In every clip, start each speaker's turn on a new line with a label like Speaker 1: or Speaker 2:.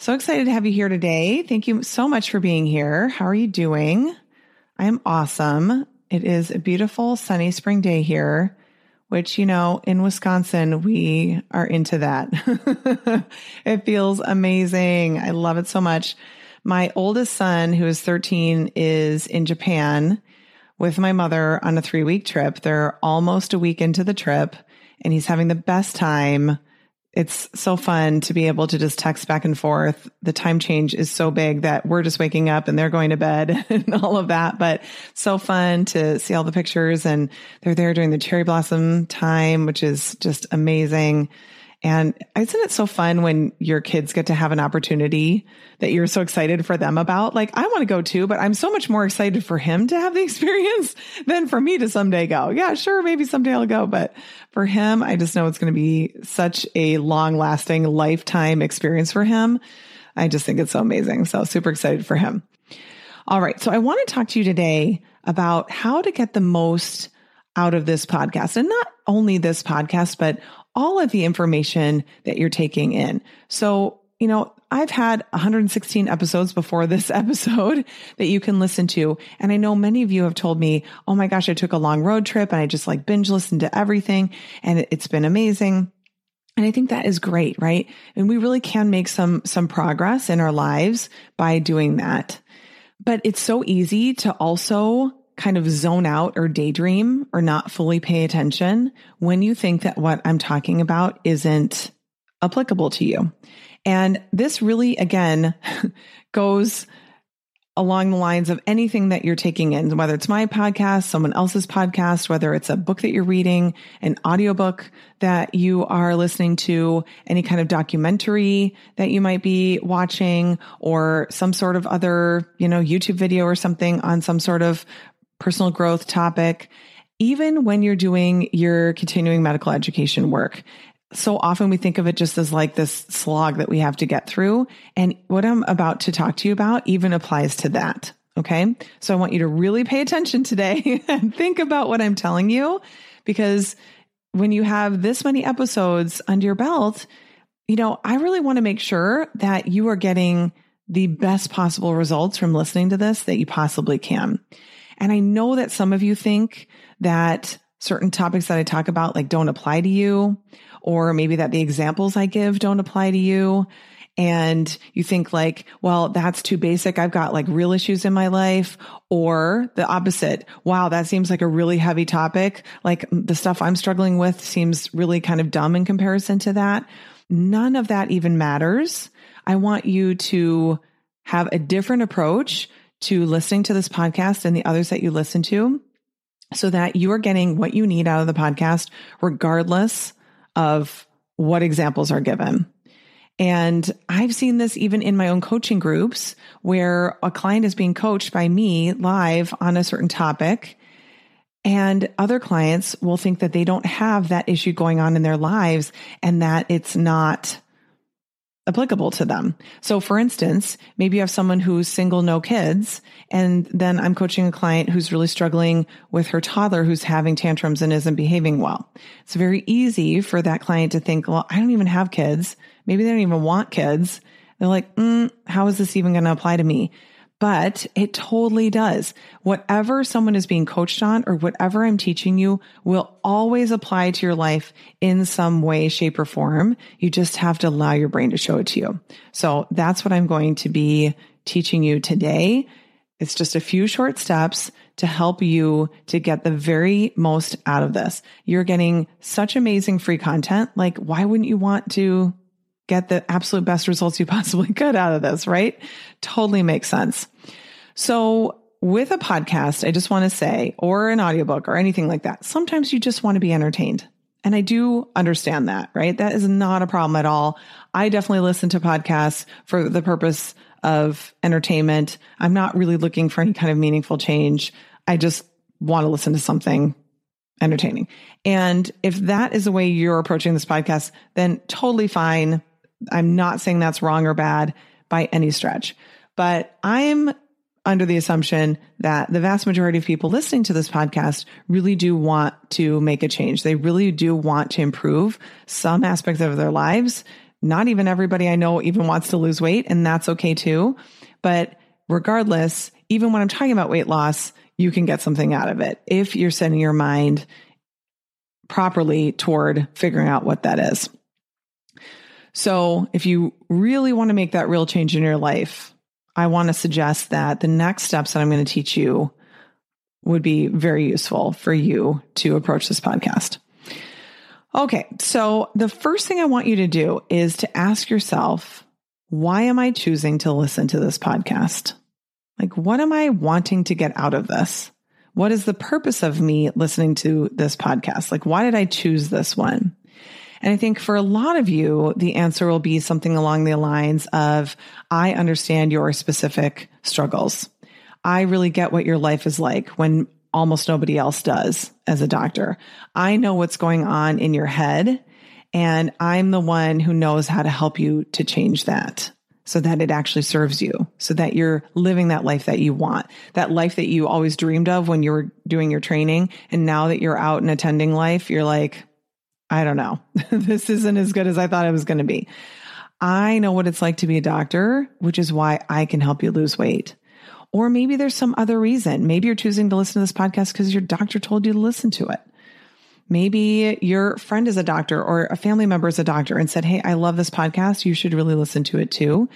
Speaker 1: So excited to have you here today. Thank you so much for being here. How are you doing? I am awesome. It is a beautiful sunny spring day here, which, you know, in Wisconsin, we are into that. it feels amazing. I love it so much. My oldest son, who is 13, is in Japan with my mother on a three week trip. They're almost a week into the trip and he's having the best time it's so fun to be able to just text back and forth. The time change is so big that we're just waking up and they're going to bed and all of that. But so fun to see all the pictures and they're there during the cherry blossom time, which is just amazing. And isn't it so fun when your kids get to have an opportunity that you're so excited for them about? Like, I want to go too, but I'm so much more excited for him to have the experience than for me to someday go. Yeah, sure, maybe someday I'll go. But for him, I just know it's going to be such a long lasting lifetime experience for him. I just think it's so amazing. So super excited for him. All right. So I want to talk to you today about how to get the most out of this podcast and not only this podcast, but all of the information that you're taking in. So, you know, I've had 116 episodes before this episode that you can listen to. And I know many of you have told me, Oh my gosh, I took a long road trip and I just like binge listened to everything and it's been amazing. And I think that is great, right? And we really can make some, some progress in our lives by doing that. But it's so easy to also kind of zone out or daydream or not fully pay attention when you think that what I'm talking about isn't applicable to you. And this really, again, goes along the lines of anything that you're taking in, whether it's my podcast, someone else's podcast, whether it's a book that you're reading, an audiobook that you are listening to, any kind of documentary that you might be watching, or some sort of other, you know, YouTube video or something on some sort of personal growth topic, even when you're doing your continuing medical education work. So often we think of it just as like this slog that we have to get through. And what I'm about to talk to you about even applies to that. Okay. So I want you to really pay attention today and think about what I'm telling you because when you have this many episodes under your belt, you know, I really want to make sure that you are getting the best possible results from listening to this that you possibly can. And I know that some of you think that certain topics that I talk about like don't apply to you, or maybe that the examples I give don't apply to you. And you think like, well, that's too basic. I've got like real issues in my life or the opposite. Wow. That seems like a really heavy topic. Like the stuff I'm struggling with seems really kind of dumb in comparison to that. None of that even matters. I want you to have a different approach to listening to this podcast and the others that you listen to so that you are getting what you need out of the podcast, regardless of what examples are given. And I've seen this even in my own coaching groups where a client is being coached by me live on a certain topic. And other clients will think that they don't have that issue going on in their lives and that it's not applicable to them. So for instance, maybe you have someone who's single, no kids, and then I'm coaching a client who's really struggling with her toddler who's having tantrums and isn't behaving well. It's very easy for that client to think, well, I don't even have kids. Maybe they don't even want kids. They're like, mm, how is this even going to apply to me? But it totally does. Whatever someone is being coached on or whatever I'm teaching you will always apply to your life in some way, shape, or form. You just have to allow your brain to show it to you. So that's what I'm going to be teaching you today. It's just a few short steps to help you to get the very most out of this. You're getting such amazing free content. Like, why wouldn't you want to get the absolute best results you possibly could out of this, right? Totally makes sense. So with a podcast, I just want to say, or an audiobook or anything like that, sometimes you just want to be entertained. And I do understand that, right? That is not a problem at all. I definitely listen to podcasts for the purpose of entertainment. I'm not really looking for any kind of meaningful change. I just want to listen to something entertaining. And if that is the way you're approaching this podcast, then totally fine. I'm not saying that's wrong or bad by any stretch, but I'm under the assumption that the vast majority of people listening to this podcast really do want to make a change. They really do want to improve some aspects of their lives. Not even everybody I know even wants to lose weight, and that's okay too. But regardless, even when I'm talking about weight loss, you can get something out of it if you're setting your mind properly toward figuring out what that is. So, if you really want to make that real change in your life, I want to suggest that the next steps that I'm going to teach you would be very useful for you to approach this podcast. Okay, so the first thing I want you to do is to ask yourself, why am I choosing to listen to this podcast? Like, what am I wanting to get out of this? What is the purpose of me listening to this podcast? Like, why did I choose this one? And I think for a lot of you, the answer will be something along the lines of, I understand your specific struggles. I really get what your life is like when almost nobody else does as a doctor. I know what's going on in your head and I'm the one who knows how to help you to change that so that it actually serves you, so that you're living that life that you want, that life that you always dreamed of when you were doing your training. And now that you're out and attending life, you're like, I don't know. this isn't as good as I thought it was going to be. I know what it's like to be a doctor, which is why I can help you lose weight. Or maybe there's some other reason. Maybe you're choosing to listen to this podcast because your doctor told you to listen to it. Maybe your friend is a doctor or a family member is a doctor and said, Hey, I love this podcast. You should really listen to it too.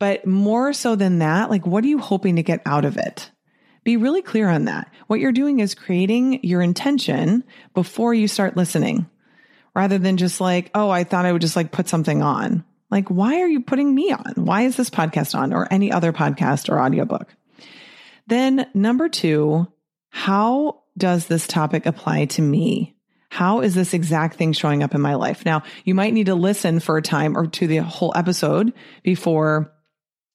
Speaker 1: But more so than that, like, what are you hoping to get out of it? Be really clear on that. What you're doing is creating your intention before you start listening rather than just like, oh, I thought I would just like put something on. Like, why are you putting me on? Why is this podcast on or any other podcast or audiobook? Then number two, how does this topic apply to me? How is this exact thing showing up in my life? Now, you might need to listen for a time or to the whole episode before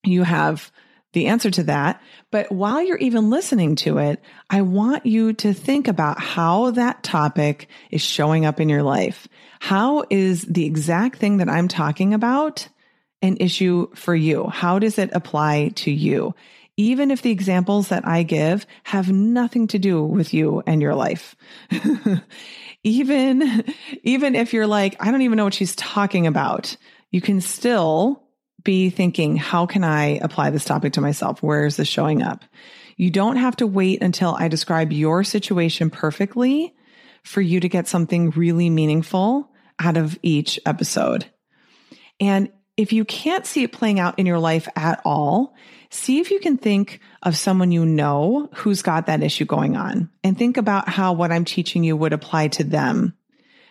Speaker 1: you have the answer to that. But while you're even listening to it, I want you to think about how that topic is showing up in your life. How is the exact thing that I'm talking about an issue for you? How does it apply to you? Even if the examples that I give have nothing to do with you and your life. even, even if you're like, I don't even know what she's talking about, you can still be thinking, how can I apply this topic to myself? Where is this showing up? You don't have to wait until I describe your situation perfectly for you to get something really meaningful out of each episode. And if you can't see it playing out in your life at all, see if you can think of someone you know who's got that issue going on and think about how what I'm teaching you would apply to them.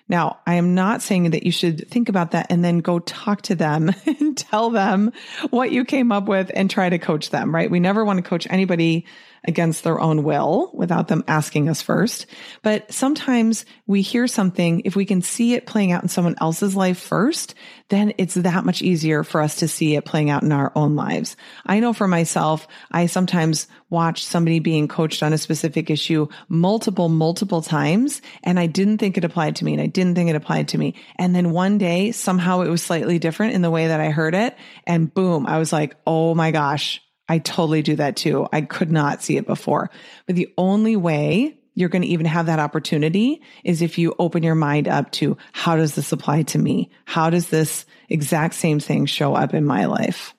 Speaker 1: Now, I am not saying that you should think about that and then go talk to them and tell them what you came up with and try to coach them, right? We never want to coach anybody against their own will without them asking us first. But sometimes we hear something, if we can see it playing out in someone else's life first, then it's that much easier for us to see it playing out in our own lives. I know for myself, I sometimes watch somebody being coached on a specific issue multiple, multiple times, and I didn't think it applied to me and I didn't think it applied to me. And then one day, somehow it was slightly different in the way that I heard it. And boom, I was like, oh my gosh, I totally do that too. I could not see it before. But the only way you're going to even have that opportunity is if you open your mind up to how does this apply to me? How does this exact same thing show up in my life?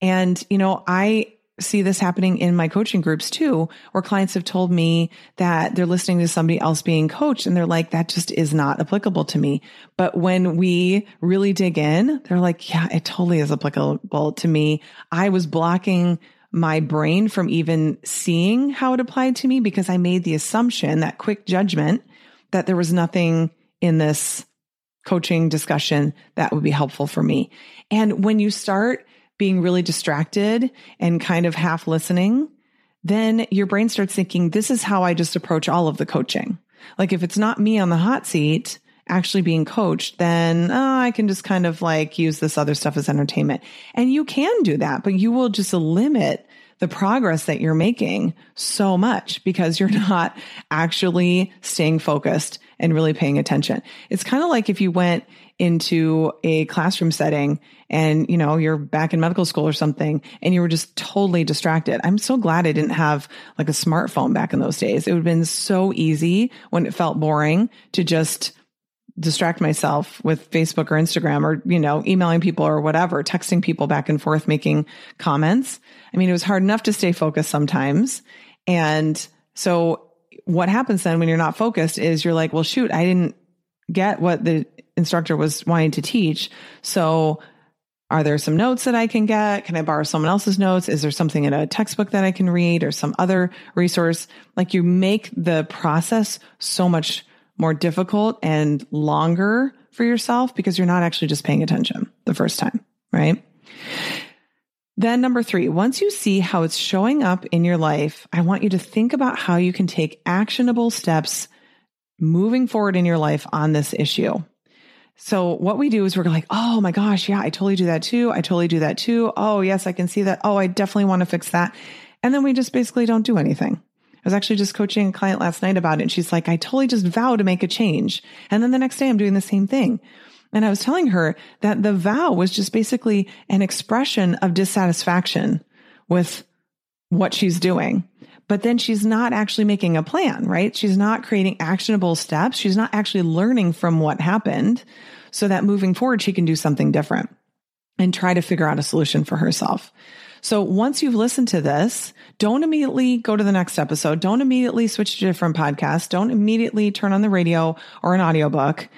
Speaker 1: And, you know, I see this happening in my coaching groups too, where clients have told me that they're listening to somebody else being coached and they're like, that just is not applicable to me. But when we really dig in, they're like, yeah, it totally is applicable to me. I was blocking my brain from even seeing how it applied to me because I made the assumption, that quick judgment, that there was nothing in this coaching discussion that would be helpful for me. And when you start being really distracted and kind of half listening, then your brain starts thinking, this is how I just approach all of the coaching. Like if it's not me on the hot seat, actually being coached, then oh, I can just kind of like use this other stuff as entertainment. And you can do that, but you will just limit the progress that you're making so much because you're not actually staying focused and really paying attention. It's kind of like if you went into a classroom setting and you know you're back in medical school or something and you were just totally distracted. I'm so glad i didn't have like a smartphone back in those days. It would have been so easy when it felt boring to just distract myself with facebook or instagram or you know emailing people or whatever texting people back and forth making comments. I mean it was hard enough to stay focused sometimes. And so what happens then when you're not focused is you're like well shoot i didn't get what the instructor was wanting to teach. So are there some notes that I can get? Can I borrow someone else's notes? Is there something in a textbook that I can read or some other resource? Like you make the process so much more difficult and longer for yourself because you're not actually just paying attention the first time, right? Then number three, once you see how it's showing up in your life, I want you to think about how you can take actionable steps moving forward in your life on this issue. So what we do is we're like, oh my gosh, yeah, I totally do that too. I totally do that too. Oh, yes, I can see that. Oh, I definitely want to fix that. And then we just basically don't do anything. I was actually just coaching a client last night about it. And she's like, I totally just vow to make a change. And then the next day I'm doing the same thing. And I was telling her that the vow was just basically an expression of dissatisfaction with what she's doing but then she's not actually making a plan, right? She's not creating actionable steps. She's not actually learning from what happened so that moving forward, she can do something different and try to figure out a solution for herself. So once you've listened to this, don't immediately go to the next episode. Don't immediately switch to a different podcast. Don't immediately turn on the radio or an audiobook.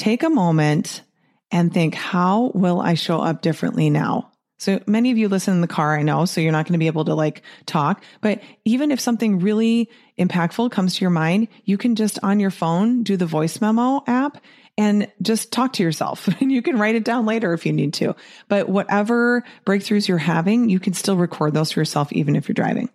Speaker 1: Take a moment and think, how will I show up differently now? So many of you listen in the car, I know, so you're not going to be able to like talk. But even if something really impactful comes to your mind, you can just on your phone do the voice memo app and just talk to yourself. And you can write it down later if you need to. But whatever breakthroughs you're having, you can still record those for yourself, even if you're driving.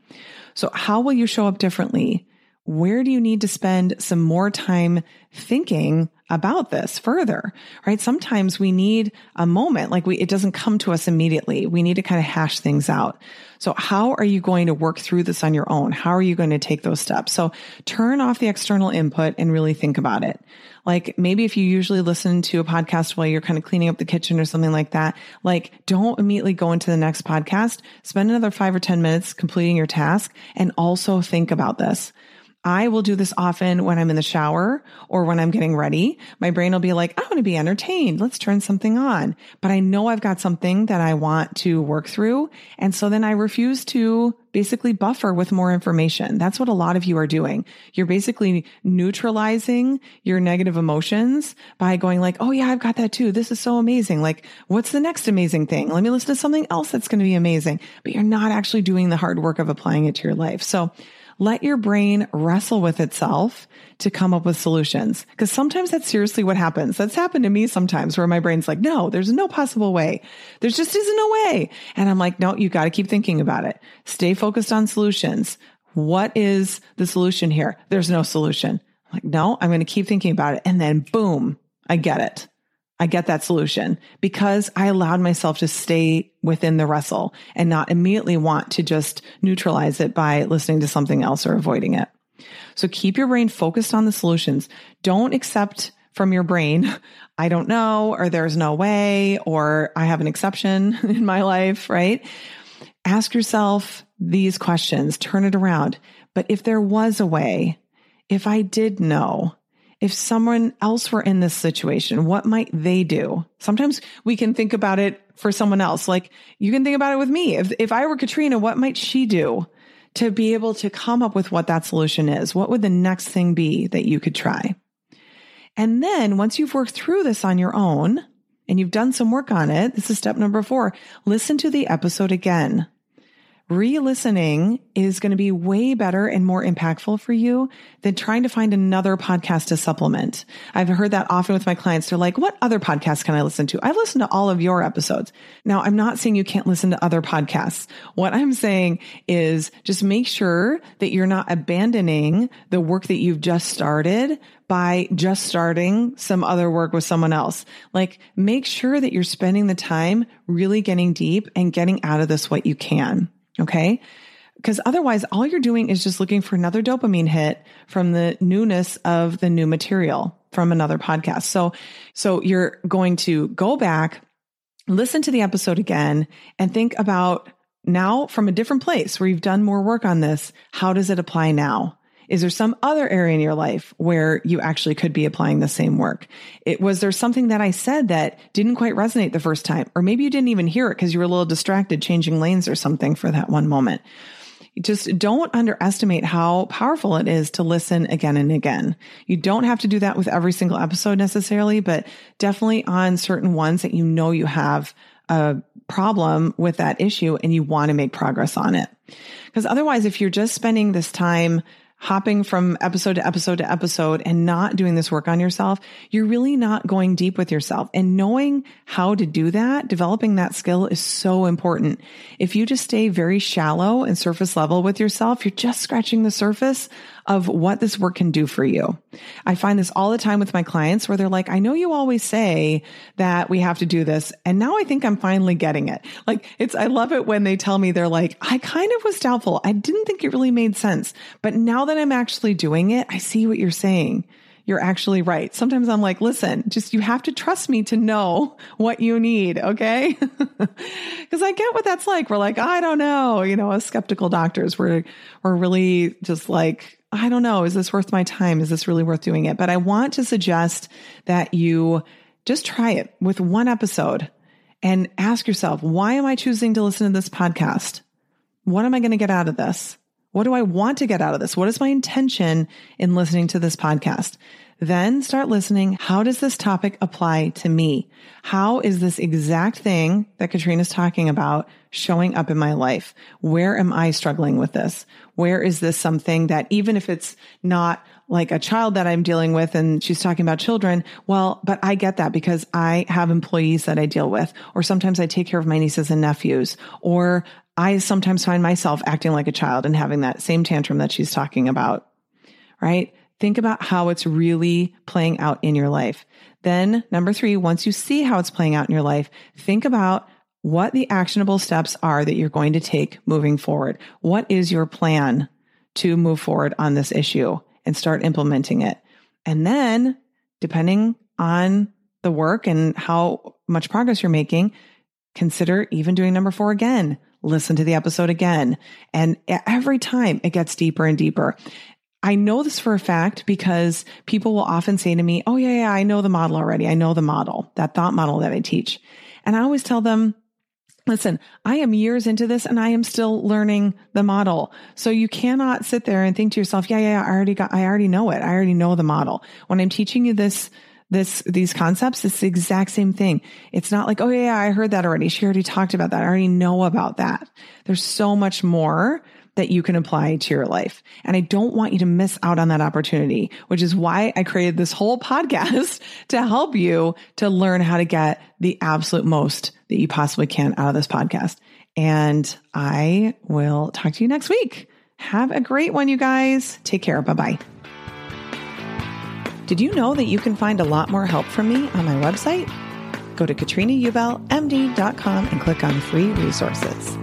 Speaker 1: So how will you show up differently? Where do you need to spend some more time thinking about this further, right? Sometimes we need a moment, like we, it doesn't come to us immediately. We need to kind of hash things out. So how are you going to work through this on your own? How are you going to take those steps? So turn off the external input and really think about it. Like maybe if you usually listen to a podcast while you're kind of cleaning up the kitchen or something like that, like don't immediately go into the next podcast. Spend another five or 10 minutes completing your task and also think about this. I will do this often when I'm in the shower or when I'm getting ready. My brain will be like, I want to be entertained. Let's turn something on. But I know I've got something that I want to work through. And so then I refuse to basically buffer with more information. That's what a lot of you are doing. You're basically neutralizing your negative emotions by going like, Oh yeah, I've got that too. This is so amazing. Like, what's the next amazing thing? Let me listen to something else that's going to be amazing. But you're not actually doing the hard work of applying it to your life. So let your brain wrestle with itself to come up with solutions. Cause sometimes that's seriously what happens. That's happened to me sometimes where my brain's like, no, there's no possible way. There just isn't a way. And I'm like, no, you got to keep thinking about it. Stay focused on solutions. What is the solution here? There's no solution. I'm like, no, I'm going to keep thinking about it. And then boom, I get it. I get that solution because I allowed myself to stay within the wrestle and not immediately want to just neutralize it by listening to something else or avoiding it. So keep your brain focused on the solutions. Don't accept from your brain, I don't know, or there's no way, or I have an exception in my life, right? Ask yourself these questions, turn it around. But if there was a way, if I did know, if someone else were in this situation, what might they do? Sometimes we can think about it for someone else. Like you can think about it with me. If, if I were Katrina, what might she do to be able to come up with what that solution is? What would the next thing be that you could try? And then once you've worked through this on your own and you've done some work on it, this is step number four. Listen to the episode again re-listening is going to be way better and more impactful for you than trying to find another podcast to supplement. I've heard that often with my clients. They're like, what other podcasts can I listen to? I've listened to all of your episodes. Now, I'm not saying you can't listen to other podcasts. What I'm saying is just make sure that you're not abandoning the work that you've just started by just starting some other work with someone else. Like make sure that you're spending the time really getting deep and getting out of this what you can. Okay. Because otherwise, all you're doing is just looking for another dopamine hit from the newness of the new material from another podcast. So, so you're going to go back, listen to the episode again and think about now from a different place where you've done more work on this. How does it apply now? Is there some other area in your life where you actually could be applying the same work? It was there something that I said that didn't quite resonate the first time, or maybe you didn't even hear it because you were a little distracted changing lanes or something for that one moment. Just don't underestimate how powerful it is to listen again and again. You don't have to do that with every single episode necessarily, but definitely on certain ones that you know you have a problem with that issue and you want to make progress on it. Because otherwise, if you're just spending this time hopping from episode to episode to episode and not doing this work on yourself, you're really not going deep with yourself. And knowing how to do that, developing that skill is so important. If you just stay very shallow and surface level with yourself, you're just scratching the surface of what this work can do for you. I find this all the time with my clients where they're like, I know you always say that we have to do this. And now I think I'm finally getting it. Like it's, I love it when they tell me they're like, I kind of was doubtful. I didn't think it really made sense. But now that I'm actually doing it, I see what you're saying you're actually right. Sometimes I'm like, listen, just you have to trust me to know what you need. Okay. Cause I get what that's like. We're like, I don't know, you know, as skeptical doctors, we're, we're really just like, I don't know. Is this worth my time? Is this really worth doing it? But I want to suggest that you just try it with one episode and ask yourself, why am I choosing to listen to this podcast? What am I going to get out of this? What do I want to get out of this? What is my intention in listening to this podcast? Then start listening. How does this topic apply to me? How is this exact thing that Katrina's talking about showing up in my life? Where am I struggling with this? Where is this something that even if it's not like a child that I'm dealing with and she's talking about children, well, but I get that because I have employees that I deal with, or sometimes I take care of my nieces and nephews, or I sometimes find myself acting like a child and having that same tantrum that she's talking about, right? Think about how it's really playing out in your life. Then number three, once you see how it's playing out in your life, think about what the actionable steps are that you're going to take moving forward. What is your plan to move forward on this issue and start implementing it? And then depending on the work and how much progress you're making, consider even doing number four again. Listen to the episode again. And every time it gets deeper and deeper. I know this for a fact because people will often say to me, Oh, yeah, yeah, I know the model already. I know the model, that thought model that I teach. And I always tell them, Listen, I am years into this and I am still learning the model. So you cannot sit there and think to yourself, yeah, yeah, I already got, I already know it. I already know the model. When I'm teaching you this, this, these concepts, it's the exact same thing. It's not like, oh yeah, I heard that already. She already talked about that. I already know about that. There's so much more that you can apply to your life. And I don't want you to miss out on that opportunity, which is why I created this whole podcast to help you to learn how to get the absolute most that you possibly can out of this podcast. And I will talk to you next week. Have a great one, you guys. Take care. Bye bye. Did you know that you can find a lot more help from me on my website? Go to katrinaubelmd.com and click on free resources.